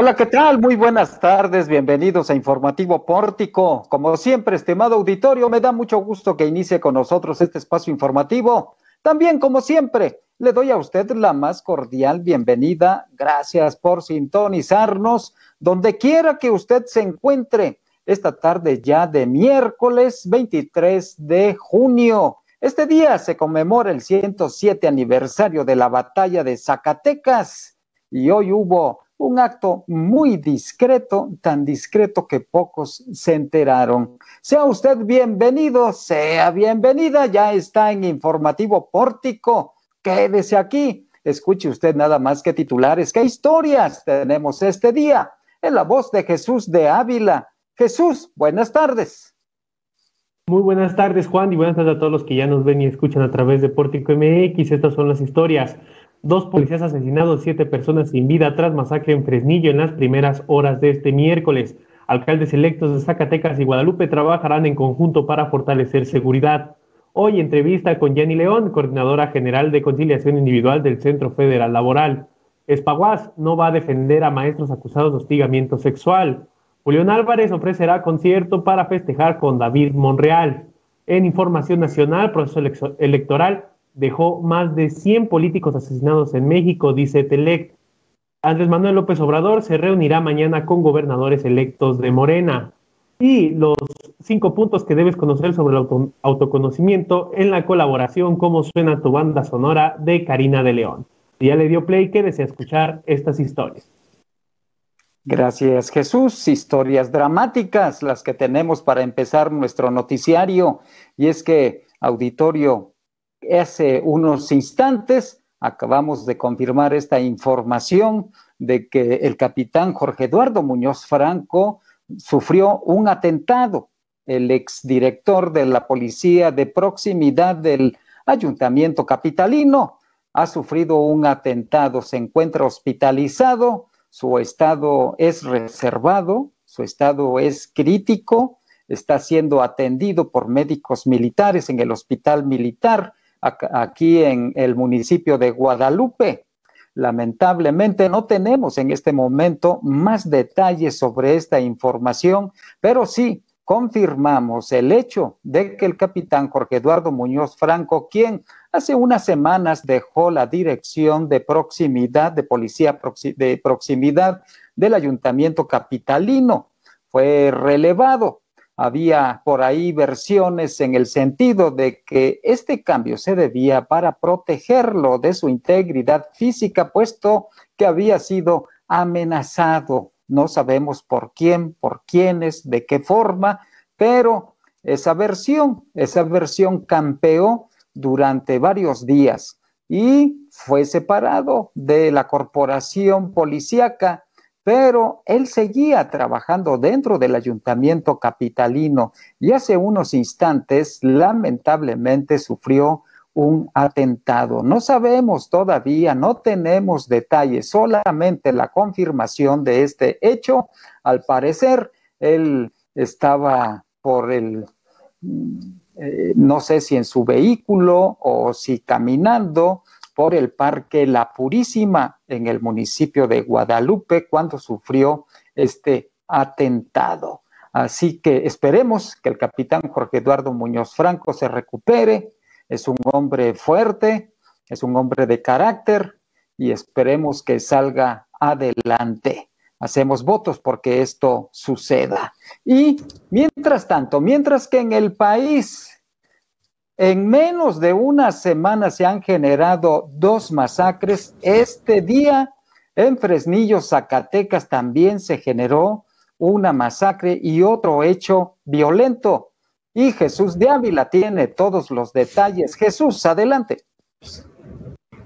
Hola, ¿qué tal? Muy buenas tardes, bienvenidos a Informativo Pórtico. Como siempre, estimado auditorio, me da mucho gusto que inicie con nosotros este espacio informativo. También, como siempre, le doy a usted la más cordial bienvenida. Gracias por sintonizarnos donde quiera que usted se encuentre esta tarde ya de miércoles 23 de junio. Este día se conmemora el 107 aniversario de la batalla de Zacatecas y hoy hubo un acto muy discreto, tan discreto que pocos se enteraron. Sea usted bienvenido, sea bienvenida, ya está en Informativo Pórtico. Quédese aquí, escuche usted nada más que titulares, qué historias tenemos este día en la voz de Jesús de Ávila. Jesús, buenas tardes. Muy buenas tardes, Juan, y buenas tardes a todos los que ya nos ven y escuchan a través de Pórtico MX. Estas son las historias. Dos policías asesinados, siete personas sin vida tras masacre en Fresnillo en las primeras horas de este miércoles. Alcaldes electos de Zacatecas y Guadalupe trabajarán en conjunto para fortalecer seguridad. Hoy entrevista con Jenny León, coordinadora general de conciliación individual del Centro Federal Laboral. Espaguas no va a defender a maestros acusados de hostigamiento sexual. Julián Álvarez ofrecerá concierto para festejar con David Monreal. En Información Nacional, proceso electoral, dejó más de 100 políticos asesinados en México, dice Telec. Andrés Manuel López Obrador se reunirá mañana con gobernadores electos de Morena. Y los cinco puntos que debes conocer sobre el autoconocimiento en la colaboración Cómo suena tu banda sonora de Karina de León. ya le dio play, que desea escuchar estas historias. Gracias Jesús. Historias dramáticas las que tenemos para empezar nuestro noticiario. Y es que, auditorio, Hace unos instantes acabamos de confirmar esta información de que el capitán Jorge Eduardo Muñoz Franco sufrió un atentado. El exdirector de la policía de proximidad del ayuntamiento capitalino ha sufrido un atentado, se encuentra hospitalizado, su estado es reservado, su estado es crítico, está siendo atendido por médicos militares en el hospital militar aquí en el municipio de Guadalupe. Lamentablemente no tenemos en este momento más detalles sobre esta información, pero sí confirmamos el hecho de que el capitán Jorge Eduardo Muñoz Franco, quien hace unas semanas dejó la dirección de proximidad, de policía de proximidad del ayuntamiento capitalino, fue relevado había por ahí versiones en el sentido de que este cambio se debía para protegerlo de su integridad física, puesto que había sido amenazado. No sabemos por quién, por quiénes, de qué forma, pero esa versión, esa versión campeó durante varios días y fue separado de la corporación policíaca pero él seguía trabajando dentro del ayuntamiento capitalino y hace unos instantes lamentablemente sufrió un atentado. No sabemos todavía, no tenemos detalles, solamente la confirmación de este hecho. Al parecer, él estaba por el, eh, no sé si en su vehículo o si caminando, por el Parque La Purísima en el municipio de Guadalupe cuando sufrió este atentado. Así que esperemos que el capitán Jorge Eduardo Muñoz Franco se recupere. Es un hombre fuerte, es un hombre de carácter y esperemos que salga adelante. Hacemos votos porque esto suceda. Y mientras tanto, mientras que en el país en menos de una semana se han generado dos masacres. Este día en Fresnillo, Zacatecas, también se generó una masacre y otro hecho violento. Y Jesús de Ávila tiene todos los detalles. Jesús, adelante.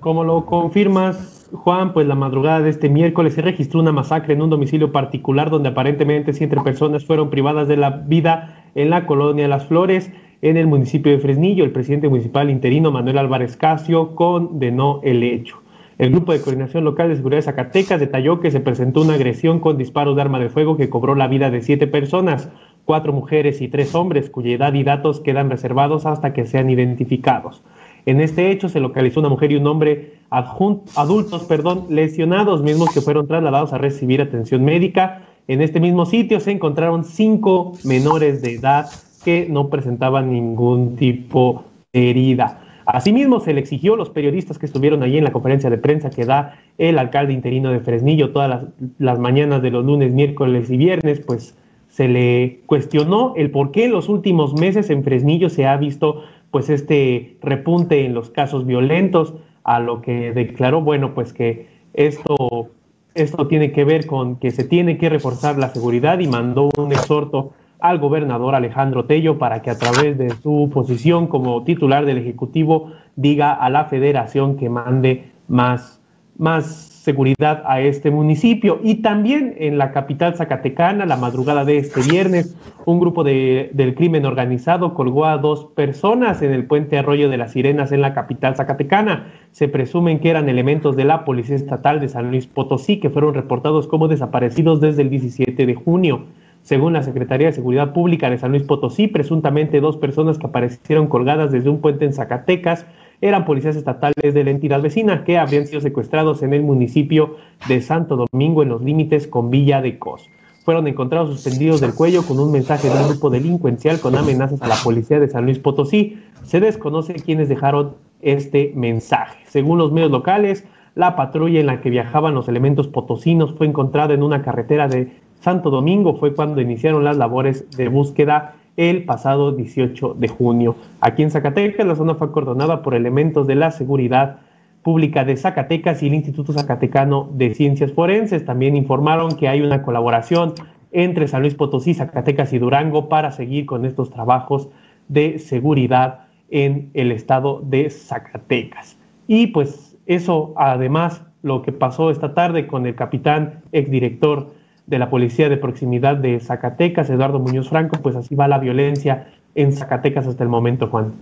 Como lo confirmas, Juan, pues la madrugada de este miércoles se registró una masacre en un domicilio particular donde aparentemente siete personas fueron privadas de la vida en la colonia Las Flores en el municipio de Fresnillo. El presidente municipal interino Manuel Álvarez Casio condenó el hecho. El Grupo de Coordinación Local de Seguridad de Zacatecas detalló que se presentó una agresión con disparos de arma de fuego que cobró la vida de siete personas, cuatro mujeres y tres hombres, cuya edad y datos quedan reservados hasta que sean identificados. En este hecho se localizó una mujer y un hombre adultos perdón, lesionados, mismos que fueron trasladados a recibir atención médica. En este mismo sitio se encontraron cinco menores de edad que no presentaban ningún tipo de herida. Asimismo, se le exigió a los periodistas que estuvieron allí en la conferencia de prensa que da el alcalde interino de Fresnillo todas las, las, mañanas de los lunes, miércoles y viernes, pues se le cuestionó el por qué en los últimos meses en Fresnillo se ha visto pues este repunte en los casos violentos, a lo que declaró, bueno, pues que esto, esto tiene que ver con que se tiene que reforzar la seguridad y mandó un exhorto al gobernador Alejandro Tello para que a través de su posición como titular del Ejecutivo diga a la federación que mande más, más seguridad a este municipio. Y también en la capital zacatecana, la madrugada de este viernes, un grupo de, del crimen organizado colgó a dos personas en el puente Arroyo de las Sirenas en la capital zacatecana. Se presumen que eran elementos de la Policía Estatal de San Luis Potosí que fueron reportados como desaparecidos desde el 17 de junio. Según la Secretaría de Seguridad Pública de San Luis Potosí, presuntamente dos personas que aparecieron colgadas desde un puente en Zacatecas eran policías estatales de la entidad vecina que habrían sido secuestrados en el municipio de Santo Domingo en los límites con Villa de Cos. Fueron encontrados suspendidos del cuello con un mensaje de un grupo delincuencial con amenazas a la policía de San Luis Potosí. Se desconoce quiénes dejaron este mensaje. Según los medios locales, la patrulla en la que viajaban los elementos potosinos fue encontrada en una carretera de Santo Domingo fue cuando iniciaron las labores de búsqueda el pasado 18 de junio. Aquí en Zacatecas, la zona fue acordonada por elementos de la seguridad pública de Zacatecas y el Instituto Zacatecano de Ciencias Forenses. También informaron que hay una colaboración entre San Luis Potosí, Zacatecas y Durango para seguir con estos trabajos de seguridad en el estado de Zacatecas. Y pues eso, además, lo que pasó esta tarde con el capitán exdirector de la Policía de Proximidad de Zacatecas, Eduardo Muñoz Franco, pues así va la violencia en Zacatecas hasta el momento, Juan.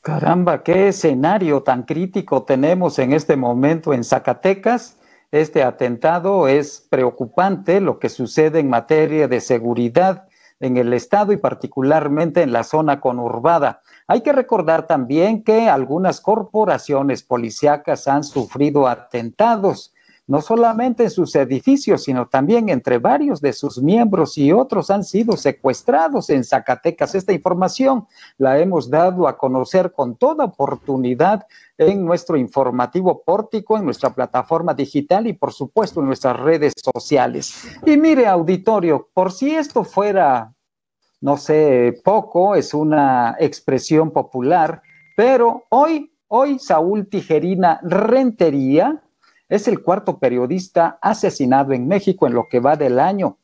Caramba, qué escenario tan crítico tenemos en este momento en Zacatecas. Este atentado es preocupante, lo que sucede en materia de seguridad en el estado y particularmente en la zona conurbada. Hay que recordar también que algunas corporaciones policíacas han sufrido atentados no solamente en sus edificios, sino también entre varios de sus miembros y otros han sido secuestrados en Zacatecas. Esta información la hemos dado a conocer con toda oportunidad en nuestro informativo pórtico, en nuestra plataforma digital y por supuesto en nuestras redes sociales. Y mire, auditorio, por si esto fuera, no sé, poco, es una expresión popular, pero hoy, hoy Saúl Tijerina Rentería, es el cuarto periodista asesinado en México en lo que va del año.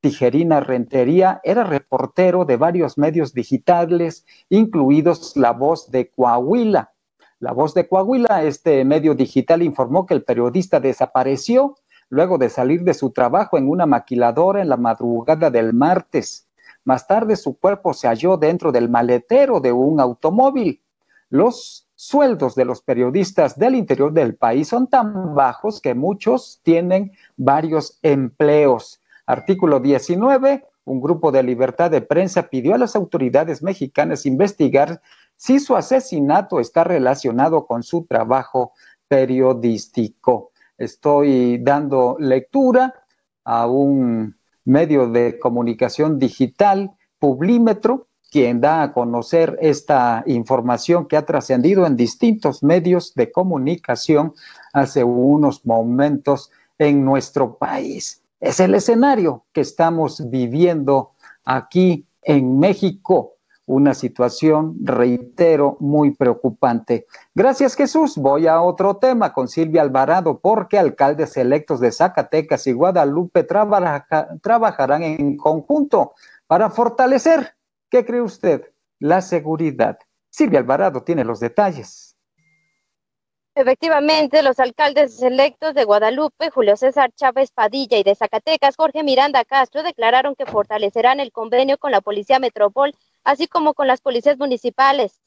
Tijerina Rentería era reportero de varios medios digitales, incluidos La Voz de Coahuila. La Voz de Coahuila, este medio digital, informó que el periodista desapareció luego de salir de su trabajo en una maquiladora en la madrugada del martes. Más tarde su cuerpo se halló dentro del maletero de un automóvil. Los sueldos de los periodistas del interior del país son tan bajos que muchos tienen varios empleos. Artículo 19. Un grupo de libertad de prensa pidió a las autoridades mexicanas investigar si su asesinato está relacionado con su trabajo periodístico. Estoy dando lectura a un medio de comunicación digital, Publímetro, quien da a conocer esta información que ha trascendido en distintos medios de comunicación hace unos momentos en nuestro país. Es el escenario que estamos viviendo aquí en México, una situación, reitero, muy preocupante. Gracias Jesús. Voy a otro tema con Silvia Alvarado, porque alcaldes electos de Zacatecas y Guadalupe trabajarán en conjunto para fortalecer ¿Qué cree usted? La seguridad. Silvia Alvarado tiene los detalles. Efectivamente, los alcaldes electos de Guadalupe, Julio César Chávez Padilla y de Zacatecas, Jorge Miranda Castro, declararon que fortalecerán el convenio con la Policía Metropol, así como con las policías municipales.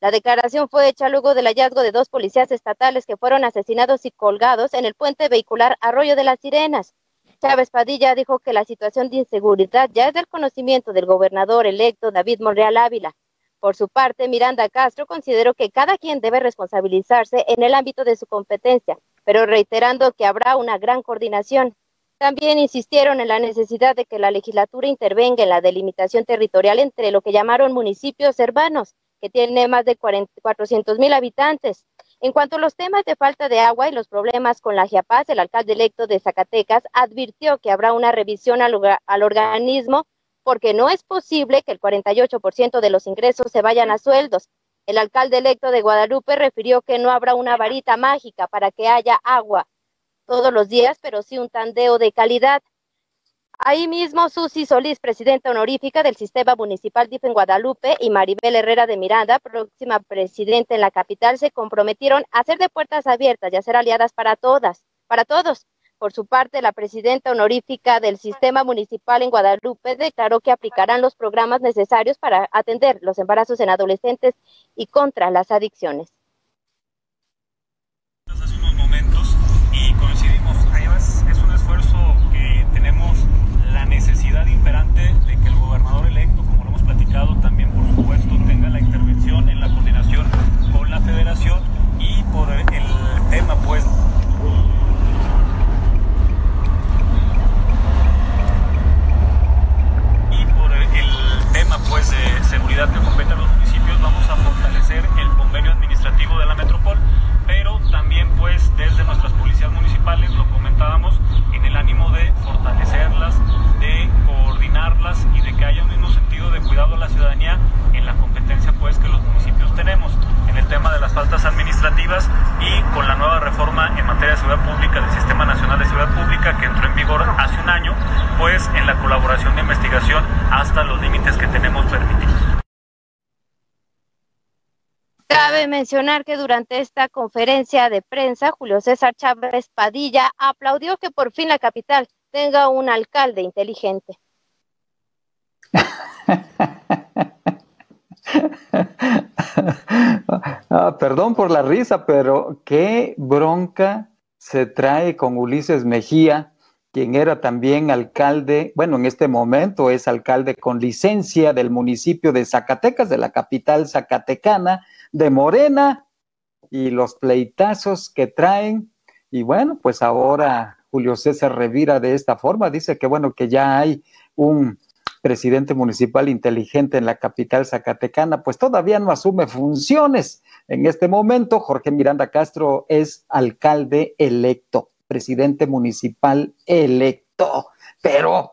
La declaración fue hecha luego del hallazgo de dos policías estatales que fueron asesinados y colgados en el puente vehicular Arroyo de las Sirenas. Chávez Padilla dijo que la situación de inseguridad ya es del conocimiento del gobernador electo David Monreal Ávila, Por su parte, Miranda Castro consideró que cada quien debe responsabilizarse en el ámbito de su competencia, pero reiterando que habrá una gran coordinación. También insistieron en la necesidad de que la legislatura intervenga en la delimitación territorial entre lo que llamaron municipios hermanos, que tiene más de 400 mil habitantes. En cuanto a los temas de falta de agua y los problemas con la GIAPAZ, el alcalde electo de Zacatecas advirtió que habrá una revisión al, al organismo porque no es posible que el 48% de los ingresos se vayan a sueldos. El alcalde electo de Guadalupe refirió que no habrá una varita mágica para que haya agua todos los días, pero sí un tandeo de calidad. Ahí mismo, Susi Solís, presidenta honorífica del Sistema Municipal DIF en Guadalupe, y Maribel Herrera de Miranda, próxima presidenta en la capital, se comprometieron a ser de puertas abiertas y a ser aliadas para todas, para todos. Por su parte, la presidenta honorífica del Sistema Municipal en Guadalupe declaró que aplicarán los programas necesarios para atender los embarazos en adolescentes y contra las adicciones. Hace unos momentos y coincidimos, es un esfuerzo que tenemos la de que el gobernador electo, como lo hemos platicado, también por supuesto tenga la intervención en la coordinación con la federación y por el tema pues pues de seguridad que compete a los municipios vamos a fortalecer el convenio administrativo de la metrópol, pero también pues desde nuestras policías municipales lo comentábamos en el ánimo de fortalecerlas, y de que haya un mismo sentido de cuidado a la ciudadanía en la competencia pues que los municipios tenemos en el tema de las faltas administrativas y con la nueva reforma en materia de seguridad pública del Sistema Nacional de Seguridad Pública que entró en vigor hace un año, pues en la colaboración de investigación hasta los límites que tenemos permitidos. Cabe mencionar que durante esta conferencia de prensa, Julio César Chávez Padilla aplaudió que por fin la capital tenga un alcalde inteligente. Ah, perdón por la risa, pero qué bronca se trae con Ulises Mejía, quien era también alcalde, bueno, en este momento es alcalde con licencia del municipio de Zacatecas, de la capital zacatecana, de Morena, y los pleitazos que traen. Y bueno, pues ahora Julio César revira de esta forma, dice que bueno, que ya hay un presidente municipal inteligente en la capital zacatecana, pues todavía no asume funciones. En este momento, Jorge Miranda Castro es alcalde electo, presidente municipal electo, pero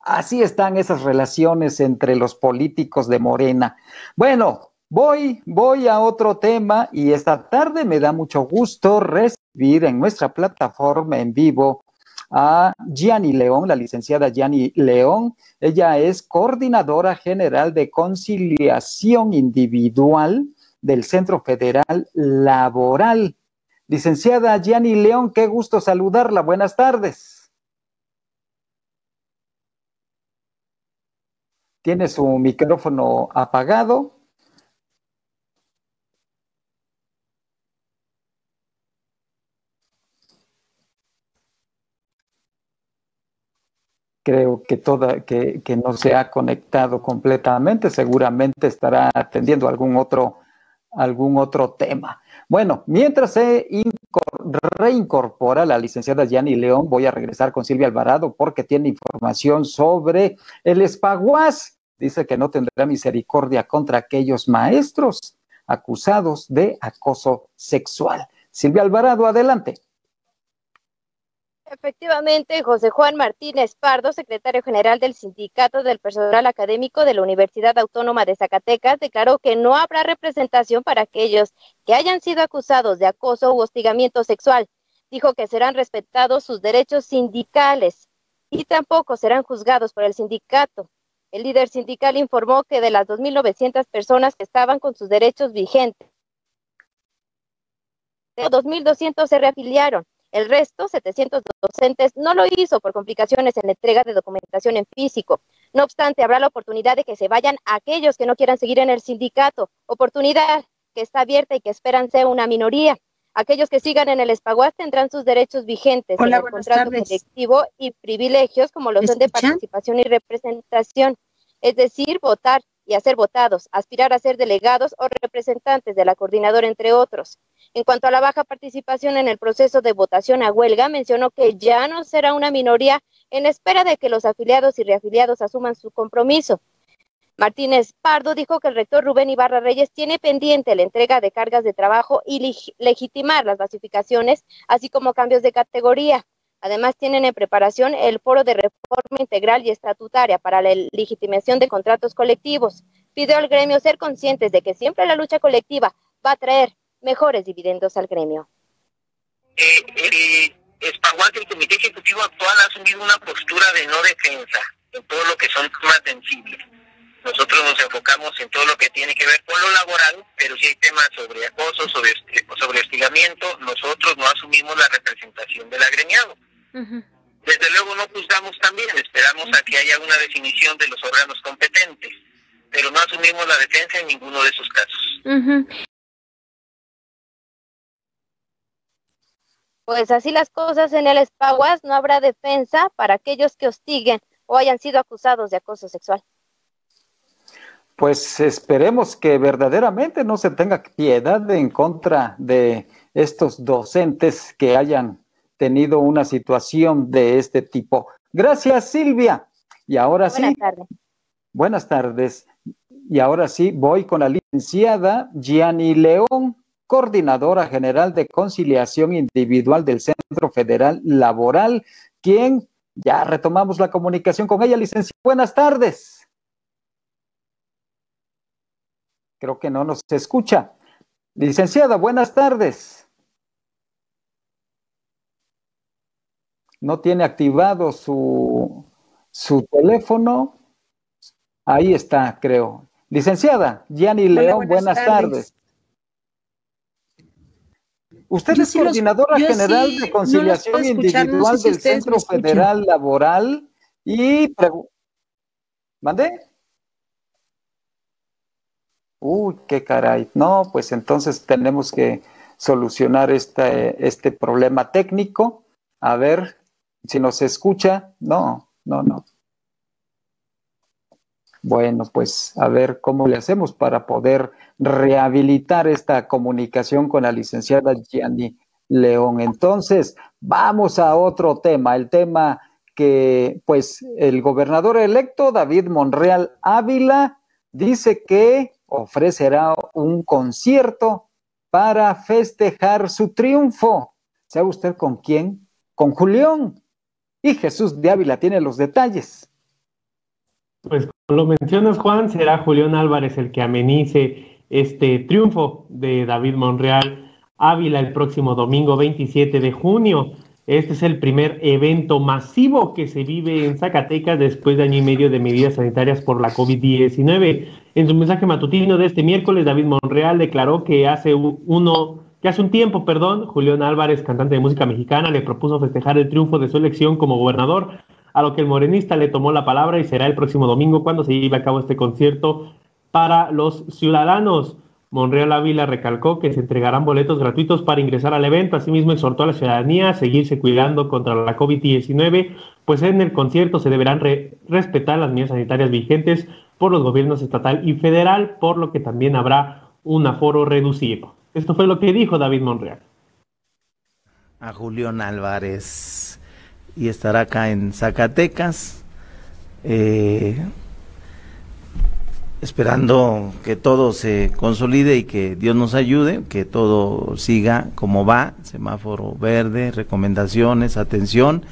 así están esas relaciones entre los políticos de Morena. Bueno, voy, voy a otro tema y esta tarde me da mucho gusto recibir en nuestra plataforma en vivo a Gianni León, la licenciada Gianni León. Ella es coordinadora general de conciliación individual del Centro Federal Laboral. Licenciada Gianni León, qué gusto saludarla. Buenas tardes. Tiene su micrófono apagado. Creo que toda, que, no se ha conectado completamente, seguramente estará atendiendo algún otro, algún otro tema. Bueno, mientras se reincorpora la licenciada Yanni León, voy a regresar con Silvia Alvarado porque tiene información sobre el espaguas. Dice que no tendrá misericordia contra aquellos maestros acusados de acoso sexual. Silvia Alvarado, adelante. Efectivamente, José Juan Martínez Pardo, secretario general del Sindicato del Personal Académico de la Universidad Autónoma de Zacatecas, declaró que no habrá representación para aquellos que hayan sido acusados de acoso u hostigamiento sexual. Dijo que serán respetados sus derechos sindicales y tampoco serán juzgados por el sindicato. El líder sindical informó que de las 2.900 personas que estaban con sus derechos vigentes, 2.200 se reafiliaron el resto, 700 docentes, no lo hizo por complicaciones en la entrega de documentación en físico. No obstante, habrá la oportunidad de que se vayan aquellos que no quieran seguir en el sindicato, oportunidad que está abierta y que esperan ser una minoría. Aquellos que sigan en el Espaguas tendrán sus derechos vigentes en el contrato colectivo y privilegios como los son de participación y representación, es decir, votar, y a votados, aspirar a ser delegados o representantes de la coordinadora, entre otros. En cuanto a la baja participación en el proceso de votación a huelga, mencionó que ya no será una minoría en espera de que los afiliados y reafiliados asuman su compromiso. Martínez Pardo dijo que el rector Rubén Ibarra Reyes tiene pendiente la entrega de cargas de trabajo y legitimar las basificaciones, así como cambios de categoría. Además, tienen en preparación el foro de reforma integral y estatutaria para la legitimación de contratos colectivos. Pidió al gremio ser conscientes de que siempre la lucha colectiva va a traer mejores dividendos al gremio. Eh, el el Comité Ejecutivo actual ha asumido una postura de no defensa en todo lo que son temas sensibles nosotros nos enfocamos en todo lo que tiene que ver con lo laboral, pero si hay temas sobre acoso, sobre, sobre hostigamiento, nosotros no asumimos la representación del agremiado. Desde luego no juzgamos también, esperamos a que haya una definición de los órganos competentes, pero no asumimos la defensa en ninguno de esos casos. Pues así las cosas en el Espaguas, no habrá defensa para aquellos que hostiguen o hayan sido acusados de acoso sexual. Pues esperemos que verdaderamente no se tenga piedad en contra de estos docentes que hayan tenido una situación de este tipo. Gracias, Silvia. Y ahora sí. Buenas tardes. Buenas tardes. Y ahora sí, voy con la licenciada Gianni León, coordinadora general de conciliación individual del Centro Federal Laboral, quien ya retomamos la comunicación con ella, licenciada. Buenas tardes. Creo que no nos escucha. Licenciada, buenas tardes. No tiene activado su, su teléfono. Ahí está, creo. Licenciada, Gianni León, buenas, tardes. Usted es coordinadora general de conciliación individual del Centro Federal Laboral y... ¿Mande? Uy, qué caray. No, pues entonces tenemos que solucionar este, este problema técnico. A ver si nos escucha. No, no, no. Bueno, pues a ver cómo le hacemos para poder rehabilitar esta comunicación con la licenciada Gianni León. Entonces, vamos a otro tema, el tema que pues el gobernador electo David Monreal Ávila dice que ofrecerá un concierto para festejar su triunfo. ¿Sabe usted con quién? Con Julián. Y Jesús de Ávila tiene los detalles. Pues como lo mencionas, Juan, será Julián Álvarez el que amenice este triunfo de David Monreal Ávila el próximo domingo 27 de junio. Este es el primer evento masivo que se vive en Zacatecas después de año y medio de medidas sanitarias por la COVID-19. En su mensaje matutino de este miércoles, David Monreal declaró que hace uno, hace un tiempo, perdón, Julián Álvarez, cantante de música mexicana, le propuso festejar el triunfo de su elección como gobernador, a lo que el morenista le tomó la palabra y será el próximo domingo cuando se lleve a cabo este concierto para los ciudadanos. Monreal Ávila recalcó que se entregarán boletos gratuitos para ingresar al evento. Asimismo, exhortó a la ciudadanía a seguirse cuidando contra la COVID-19, pues en el concierto se deberán respetar las medidas sanitarias vigentes por los gobiernos estatal y federal, por lo que también habrá un aforo reducido. Esto fue lo que dijo David Monreal. A Julián Álvarez y estará acá en Zacatecas. Eh, esperando que todo se consolide y que Dios nos ayude, que todo siga como va, semáforo verde, recomendaciones, atención,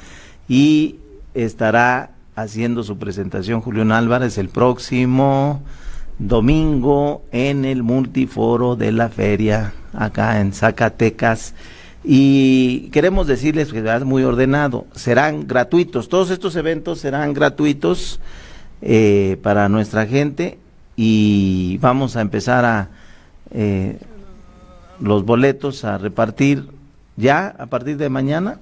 y estará haciendo su presentación Julián Álvarez el próximo domingo en el multiforo de la feria acá en Zacatecas. Y queremos decirles que es muy ordenado, serán gratuitos, todos estos eventos serán gratuitos eh, para nuestra gente y vamos a empezar a eh, los boletos a repartir ya a partir de mañana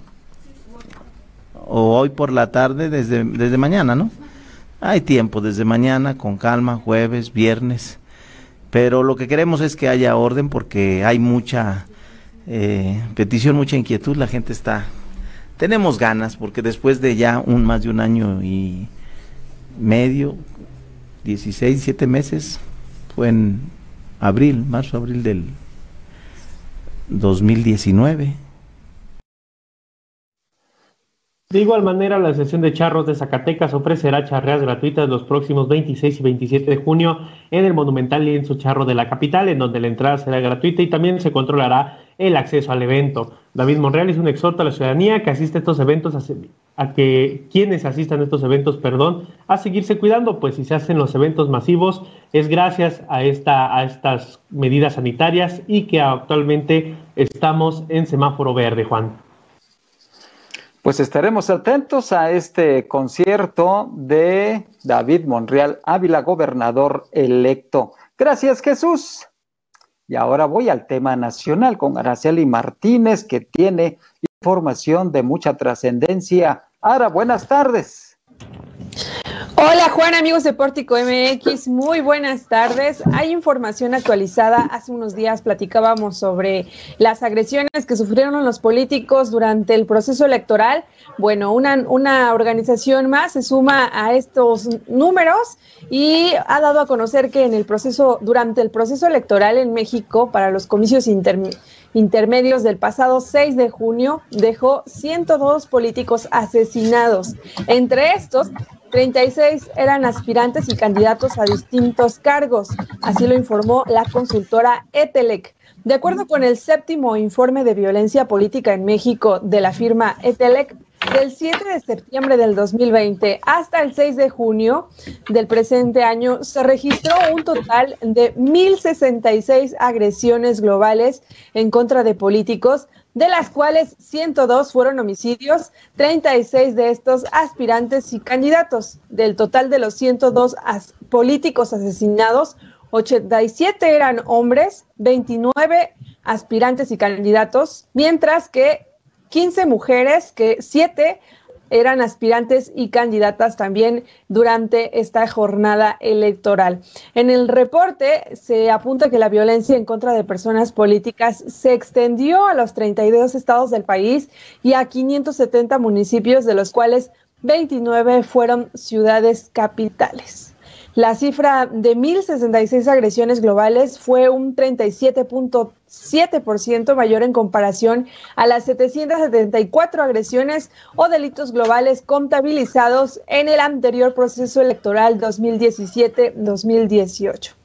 o hoy por la tarde desde, desde mañana, ¿no? Hay tiempo desde mañana con calma, jueves, viernes, pero lo que queremos es que haya orden porque hay mucha eh, petición, mucha inquietud, la gente está, tenemos ganas porque después de ya un más de un año y medio 16, 7 meses, fue en abril, marzo, abril del 2019. De igual manera, la Asociación de Charros de Zacatecas ofrecerá charreas gratuitas los próximos 26 y 27 de junio en el monumental lienzo charro de la capital, en donde la entrada será gratuita y también se controlará el acceso al evento. David Monreal es un exhorto a la ciudadanía que asiste a estos eventos, a, que quienes asistan a estos eventos, perdón, a seguirse cuidando, pues si se hacen los eventos masivos es gracias a, esta, a estas medidas sanitarias y que actualmente estamos en semáforo verde, Juan. Pues estaremos atentos a este concierto de David Monreal Ávila, gobernador electo. Gracias, Jesús. Y ahora voy al tema nacional con Araceli Martínez, que tiene información de mucha trascendencia. Ara, buenas tardes. Hola Juan, amigos de Pórtico MX, muy buenas tardes. Hay información actualizada. Hace unos días platicábamos sobre las agresiones que sufrieron los políticos durante el proceso electoral. Bueno, una, una organización más se suma a estos números y ha dado a conocer que en el proceso, durante el proceso electoral en México, para los comicios intermedios del pasado 6 de junio, dejó 102 políticos asesinados. Entre estos, 36 eran aspirantes y candidatos a distintos cargos, así lo informó la consultora Etelec. De acuerdo con el séptimo informe de violencia política en México de la firma Etelec, del 7 de septiembre del 2020 hasta el 6 de junio del presente año se registró un total de 1.066 agresiones globales en contra de políticos, de las cuales 102 fueron homicidios, 36 de estos aspirantes y candidatos. Del total de los 102 políticos asesinados, 87 eran hombres, 29 aspirantes y candidatos, mientras que 15 mujeres, que 7 eran aspirantes y candidatas también durante esta jornada electoral. En el reporte se apunta que la violencia en contra de personas políticas se extendió a los 32 estados del país y a 570 municipios, de los cuales 29 fueron ciudades capitales. La cifra de 1.066 agresiones globales fue un 37.7% mayor en comparación a las 774 agresiones o delitos globales contabilizados en el anterior proceso electoral 2017-2018.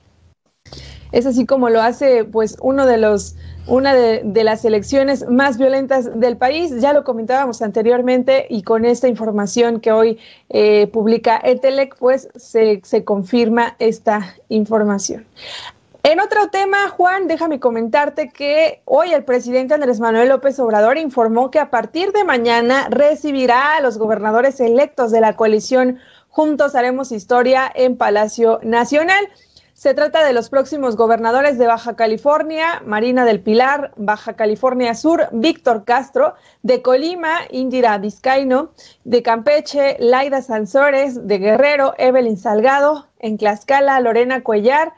Es así como lo hace pues uno de los una de, las elecciones más violentas del país. Ya lo comentábamos anteriormente y con esta información que hoy eh, publica Etelec, pues se, se confirma esta información. En otro tema, Juan, déjame comentarte que hoy el presidente Andrés Manuel López Obrador informó que a partir de mañana recibirá a los gobernadores electos de la coalición Juntos Haremos Historia en Palacio Nacional. Se trata de los próximos gobernadores de Baja California, Marina del Pilar, Baja California Sur, Víctor Castro, de Colima, Indira Vizcaino, de Campeche, Laida Sansores, de Guerrero, Evelyn Salgado, en Tlaxcala, Lorena Cuellar,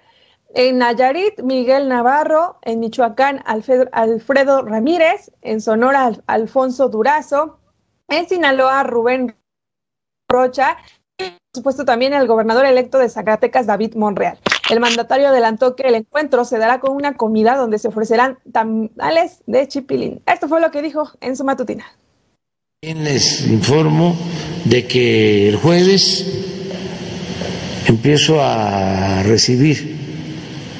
en Nayarit, Miguel Navarro, en Michoacán, Alfredo, Ramírez, en Sonora, Alfonso Durazo, en Sinaloa, Rubén Rocha, y por supuesto también el gobernador electo de Zacatecas, David Monreal. El mandatario adelantó que el encuentro se dará con una comida donde se ofrecerán tamales de chipilín. Esto fue lo que dijo en su matutina. Les informo de que el jueves empiezo a recibir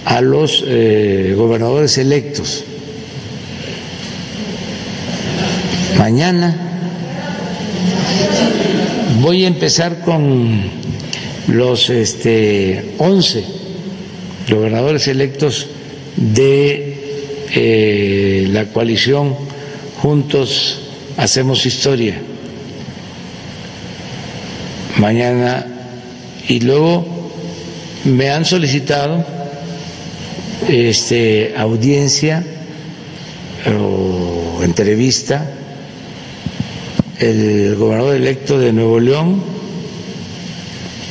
a los eh, gobernadores electos. Mañana voy a empezar con los este, 11 gobernadores electos de eh, la coalición Juntos Hacemos Historia. Mañana y luego me han solicitado este audiencia o entrevista el gobernador electo de Nuevo León,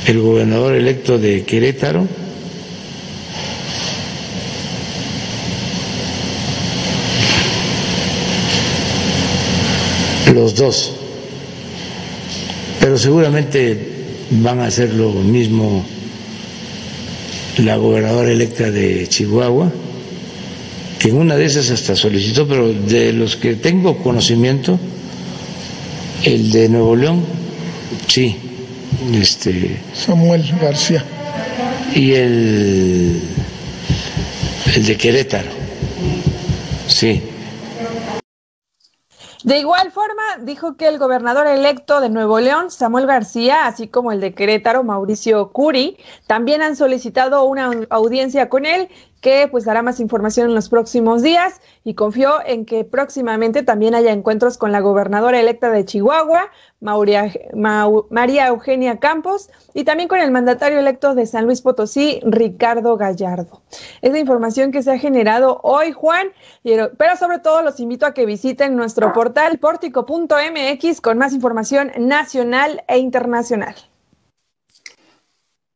el gobernador electo de Querétaro los dos, pero seguramente van a hacer lo mismo la gobernadora electa de Chihuahua, que en una de esas hasta solicitó, pero de los que tengo conocimiento, el de Nuevo León, sí, este Samuel García y el el de Querétaro, sí. De igual forma, dijo que el gobernador electo de Nuevo León, Samuel García, así como el de Querétaro, Mauricio Curi, también han solicitado una audiencia con él que pues dará más información en los próximos días y confió en que próximamente también haya encuentros con la gobernadora electa de Chihuahua, María Eugenia Campos, y también con el mandatario electo de San Luis Potosí, Ricardo Gallardo. Es la información que se ha generado hoy, Juan, pero sobre todo los invito a que visiten nuestro portal pórtico.mx con más información nacional e internacional.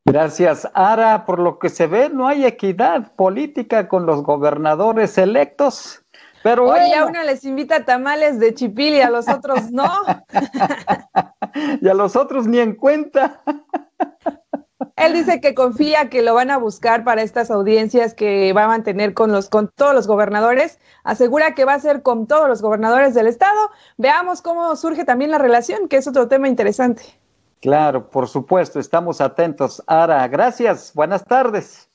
Gracias, Ara. Por lo que se ve, no hay equidad política con los gobernadores electos. Pero Oye, a uno les invita tamales de chipil y a los otros no. y a los otros ni en cuenta. Él dice que confía que lo van a buscar para estas audiencias que va a mantener con los con todos los gobernadores. Asegura que va a ser con todos los gobernadores del estado. Veamos cómo surge también la relación, que es otro tema interesante. Claro, por supuesto, estamos atentos. Ara, gracias, buenas tardes.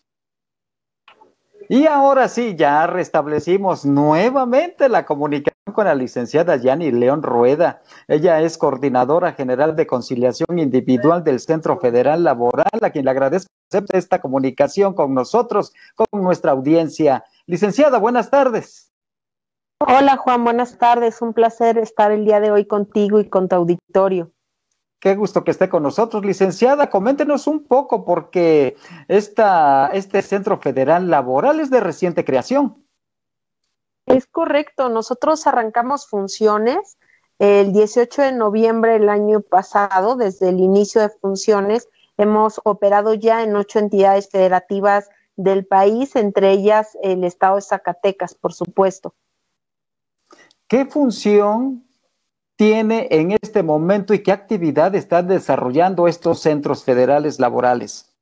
Y ahora sí, ya restablecimos nuevamente la comunicación con la licenciada Yani León Rueda. Ella es coordinadora general de conciliación individual del Centro Federal Laboral, a quien le agradezco esta comunicación con nosotros, con nuestra audiencia. Licenciada, buenas tardes. Hola Juan, buenas tardes. Un placer estar el día de hoy contigo y con tu auditorio. Qué gusto que esté con nosotros, licenciada. Coméntenos un poco porque esta, este Centro Federal Laboral es de reciente creación. Es correcto. Nosotros arrancamos funciones el 18 de noviembre del año pasado. Desde el inicio de funciones hemos operado ya en ocho entidades federativas del país, entre ellas el estado de Zacatecas, por supuesto. ¿Qué función tiene en este momento y qué actividad están desarrollando estos centros federales laborales?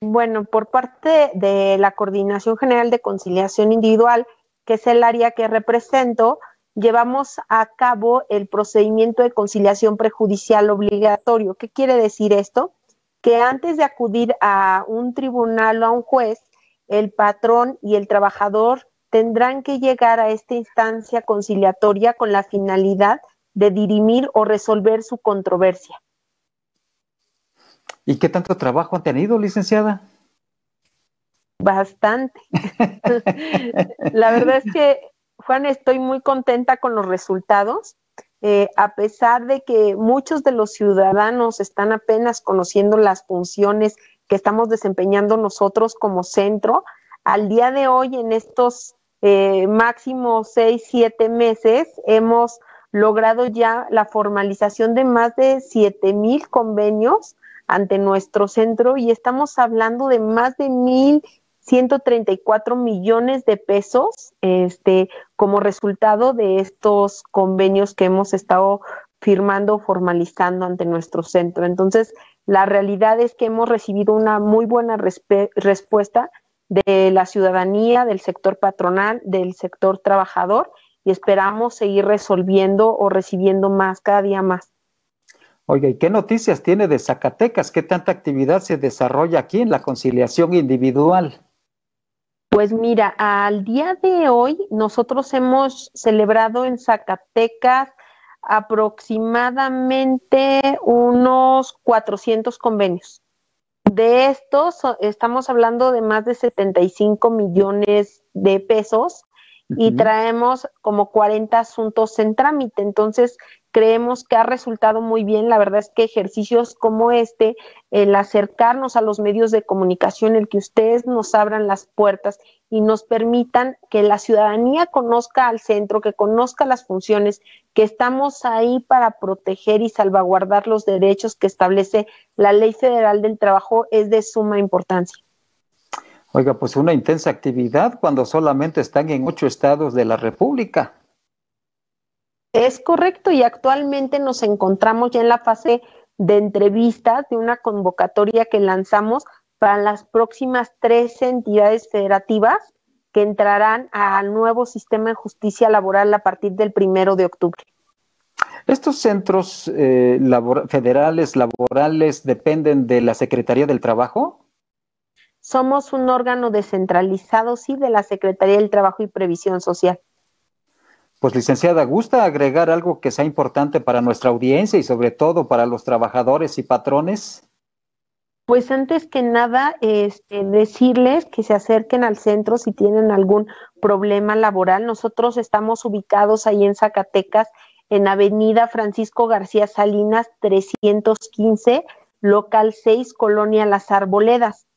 Bueno, por parte de la Coordinación General de Conciliación Individual, que es el área que represento, llevamos a cabo el procedimiento de conciliación prejudicial obligatorio. ¿Qué quiere decir esto? Que antes de acudir a un tribunal o a un juez, el patrón y el trabajador tendrán que llegar a esta instancia conciliatoria con la finalidad de dirimir o resolver su controversia. ¿Y qué tanto trabajo han tenido, licenciada? Bastante. la verdad es que, Juan, estoy muy contenta con los resultados. Eh, a pesar de que muchos de los ciudadanos están apenas conociendo las funciones que estamos desempeñando nosotros como centro, al día de hoy en estos eh, máximo seis, siete meses, hemos logrado ya la formalización de más de siete mil convenios ante nuestro centro y estamos hablando de más de mil 134 millones de pesos este, como resultado de estos convenios que hemos estado firmando, formalizando ante nuestro centro. Entonces, la realidad es que hemos recibido una muy buena respuesta de la ciudadanía, del sector patronal, del sector trabajador y esperamos seguir resolviendo o recibiendo más cada día más. Oiga, ¿y qué noticias tiene de Zacatecas? ¿Qué tanta actividad se desarrolla aquí en la conciliación individual? Pues mira, al día de hoy nosotros hemos celebrado en Zacatecas aproximadamente unos 400 convenios. De estos estamos hablando de más de 75 millones de pesos y traemos como 40 asuntos en trámite. Entonces, creemos que ha resultado muy bien. La verdad es que ejercicios como este, el acercarnos a los medios de comunicación, el que ustedes nos abran las puertas y nos permitan que la ciudadanía conozca al centro, que conozca las funciones, que estamos ahí para proteger y salvaguardar los derechos que establece la Ley Federal del Trabajo, es de suma importancia. Oiga, pues una intensa actividad cuando solamente están en ocho estados de la República. Es correcto y actualmente nos encontramos ya en la fase de entrevistas de una convocatoria que lanzamos para las próximas tres entidades federativas que entrarán al nuevo sistema de justicia laboral a partir del primero de octubre. ¿Estos centros eh, federales laborales dependen de la Secretaría del Trabajo? Somos un órgano descentralizado, sí, de la Secretaría del Trabajo y Previsión Social. Pues licenciada, ¿gusta agregar algo que sea importante para nuestra audiencia y sobre todo para los trabajadores y patrones? Pues antes que nada, este, decirles que se acerquen al centro si tienen algún problema laboral. Nosotros estamos ubicados ahí en Zacatecas, en Avenida Francisco García Salinas 315, local 6, Colonia Las Arboledas.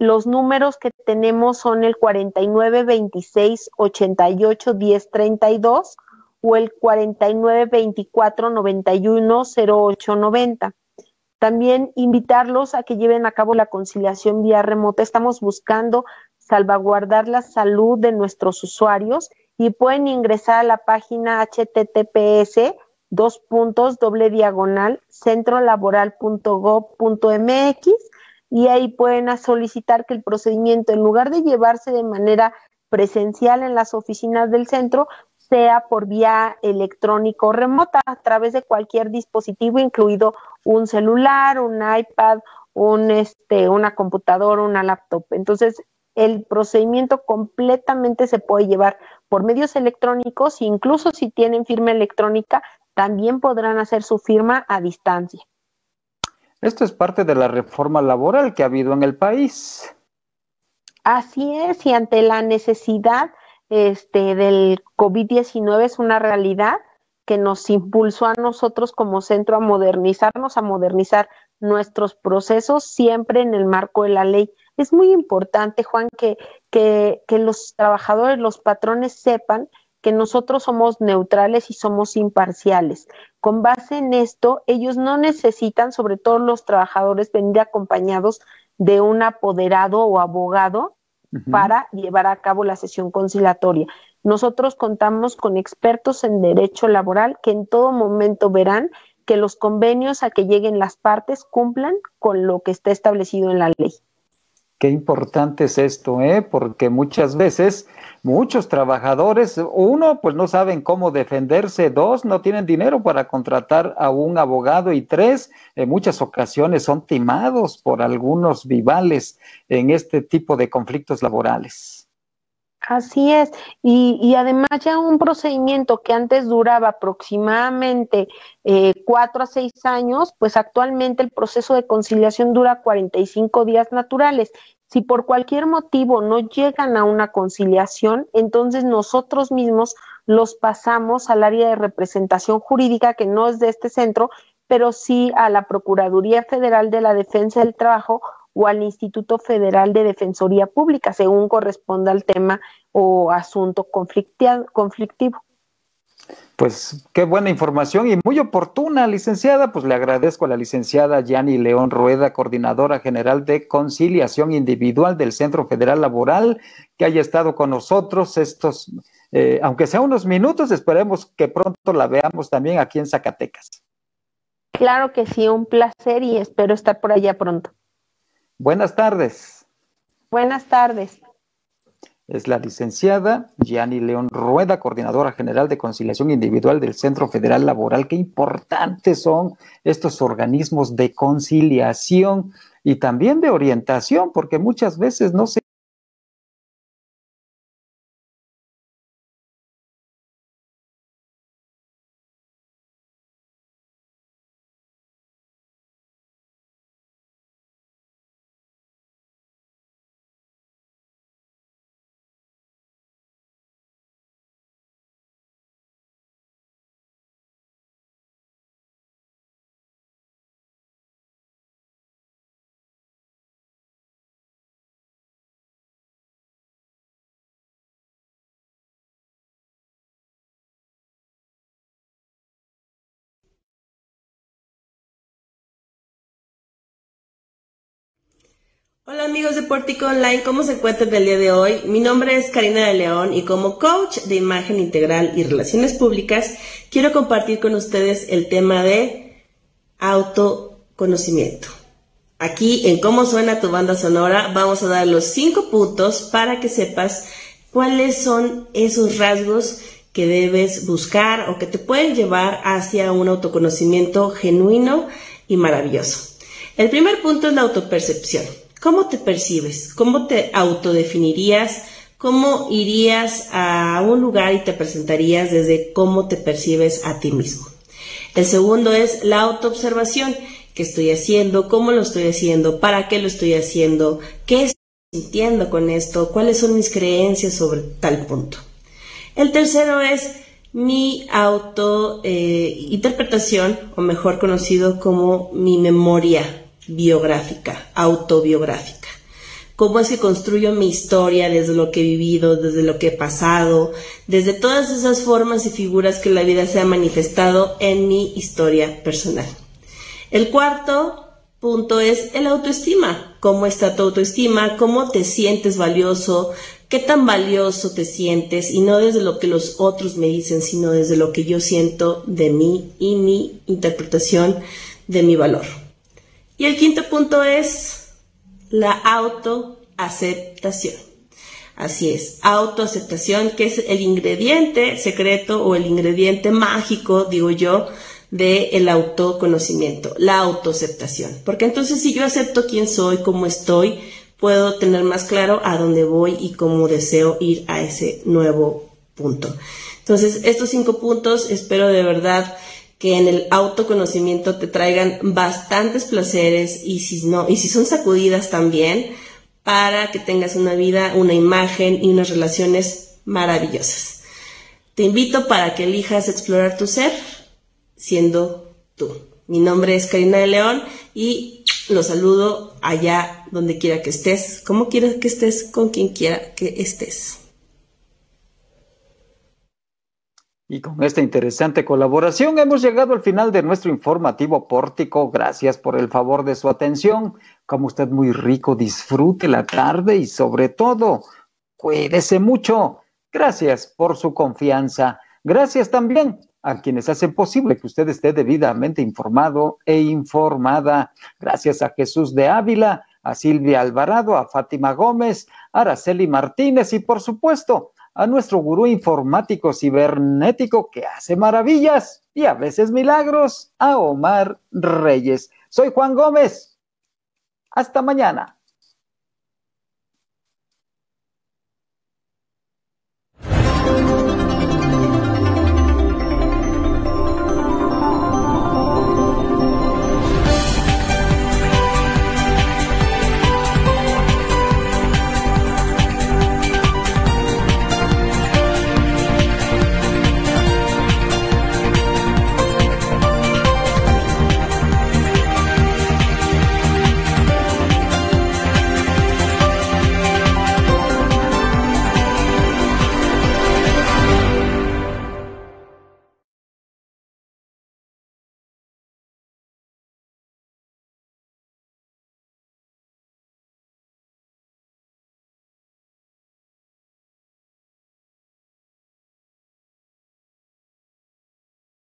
Los números que tenemos son el 49 26 88 10 32 o el 49 24 91 08 90. También invitarlos a que lleven a cabo la conciliación vía remota. Estamos buscando salvaguardar la salud de nuestros usuarios y pueden ingresar a la página https dos puntos doble diagonal centrolaboral.gov.mx y ahí pueden solicitar que el procedimiento en lugar de llevarse de manera presencial en las oficinas del centro sea por vía electrónico remota a través de cualquier dispositivo, incluido un celular, un iPad, un este, una computadora, una laptop. Entonces, el procedimiento completamente se puede llevar por medios electrónicos, incluso si tienen firma electrónica, también podrán hacer su firma a distancia. Esto es parte de la reforma laboral que ha habido en el país. Así es, y ante la necesidad este, del COVID-19 es una realidad que nos impulsó a nosotros como centro a modernizarnos, a modernizar nuestros procesos siempre en el marco de la ley. Es muy importante, Juan, que, que, que los trabajadores, los patrones sepan que nosotros somos neutrales y somos imparciales. Con base en esto, ellos no necesitan, sobre todo los trabajadores, venir acompañados de un apoderado o abogado para llevar a cabo la sesión conciliatoria. Nosotros contamos con expertos en derecho laboral que en todo momento verán que los convenios a que lleguen las partes cumplan con lo que está establecido en la ley. Qué importante es esto, ¿eh? Porque muchas veces muchos trabajadores, uno, pues no saben cómo defenderse, dos, no tienen dinero para contratar a un abogado y tres, en muchas ocasiones son timados por algunos vivales en este tipo de conflictos laborales. Así es, y, y, además ya un procedimiento que antes duraba aproximadamente eh, cuatro a seis años, pues actualmente el proceso de conciliación dura 45 días naturales. Si por cualquier motivo no llegan a una conciliación, entonces nosotros mismos los pasamos al área de representación jurídica, que no es de este centro, pero sí a la Procuraduría Federal de la Defensa del Trabajo o al Instituto Federal de Defensoría Pública, según corresponda al tema o asunto conflictivo. Pues qué buena información y muy oportuna, licenciada. Pues le agradezco a la licenciada Yani León Rueda, coordinadora general de conciliación individual del Centro Federal Laboral, que haya estado con nosotros estos, eh, aunque sea unos minutos, esperemos que pronto la veamos también aquí en Zacatecas. Claro que sí, un placer y espero estar por allá pronto. Buenas tardes. Buenas tardes. Es la licenciada Gianni León Rueda, coordinadora general de conciliación individual del Centro Federal Laboral. Qué importantes son estos organismos de conciliación y también de orientación, porque muchas veces no se Hola amigos de Pórtico Online, ¿cómo se encuentran el día de hoy? Mi nombre es Karina de León y como coach de imagen integral y relaciones públicas, quiero compartir con ustedes el tema de autoconocimiento. Aquí en cómo suena tu banda sonora vamos a dar los cinco puntos para que sepas cuáles son esos rasgos que debes buscar o que te pueden llevar hacia un autoconocimiento genuino y maravilloso. El primer punto es la autopercepción. ¿Cómo te percibes? ¿Cómo te autodefinirías? ¿Cómo irías a un lugar y te presentarías desde cómo te percibes a ti mismo? El segundo es la autoobservación qué estoy haciendo, cómo lo estoy haciendo, para qué lo estoy haciendo, qué estoy sintiendo con esto, cuáles son mis creencias sobre tal punto. El tercero es mi auto eh, interpretación, o mejor conocido como mi memoria biográfica, autobiográfica. Cómo es que construyo mi historia desde lo que he vivido, desde lo que he pasado, desde todas esas formas y figuras que la vida se ha manifestado en mi historia personal. El cuarto punto es el autoestima. ¿Cómo está tu autoestima? ¿Cómo te sientes valioso? ¿Qué tan valioso te sientes? Y no desde lo que los otros me dicen, sino desde lo que yo siento de mí y mi interpretación de mi valor. Y el quinto punto es la autoaceptación. Así es, autoaceptación, que es el ingrediente secreto o el ingrediente mágico, digo yo, del el autoconocimiento, la autoaceptación. Porque entonces si yo acepto quién soy, cómo estoy, puedo tener más claro a dónde voy y cómo deseo ir a ese nuevo punto. Entonces, estos cinco puntos espero de verdad que en el autoconocimiento te traigan bastantes placeres y si no, y si son sacudidas también, para que tengas una vida, una imagen y unas relaciones maravillosas. Te invito para que elijas explorar tu ser, siendo tú. Mi nombre es Karina de León y los saludo allá donde quiera que estés, como quieras que estés, con quien quiera que estés. Y con esta interesante colaboración hemos llegado al final de nuestro informativo pórtico. Gracias por el favor de su atención. Como usted muy rico, disfrute la tarde y sobre todo, cuídese mucho. Gracias por su confianza. Gracias también a quienes hacen posible que usted esté debidamente informado e informada. Gracias a Jesús de Ávila, a Silvia Alvarado, a Fátima Gómez, a Araceli Martínez y por supuesto a nuestro gurú informático cibernético que hace maravillas y a veces milagros, a Omar Reyes. Soy Juan Gómez. Hasta mañana.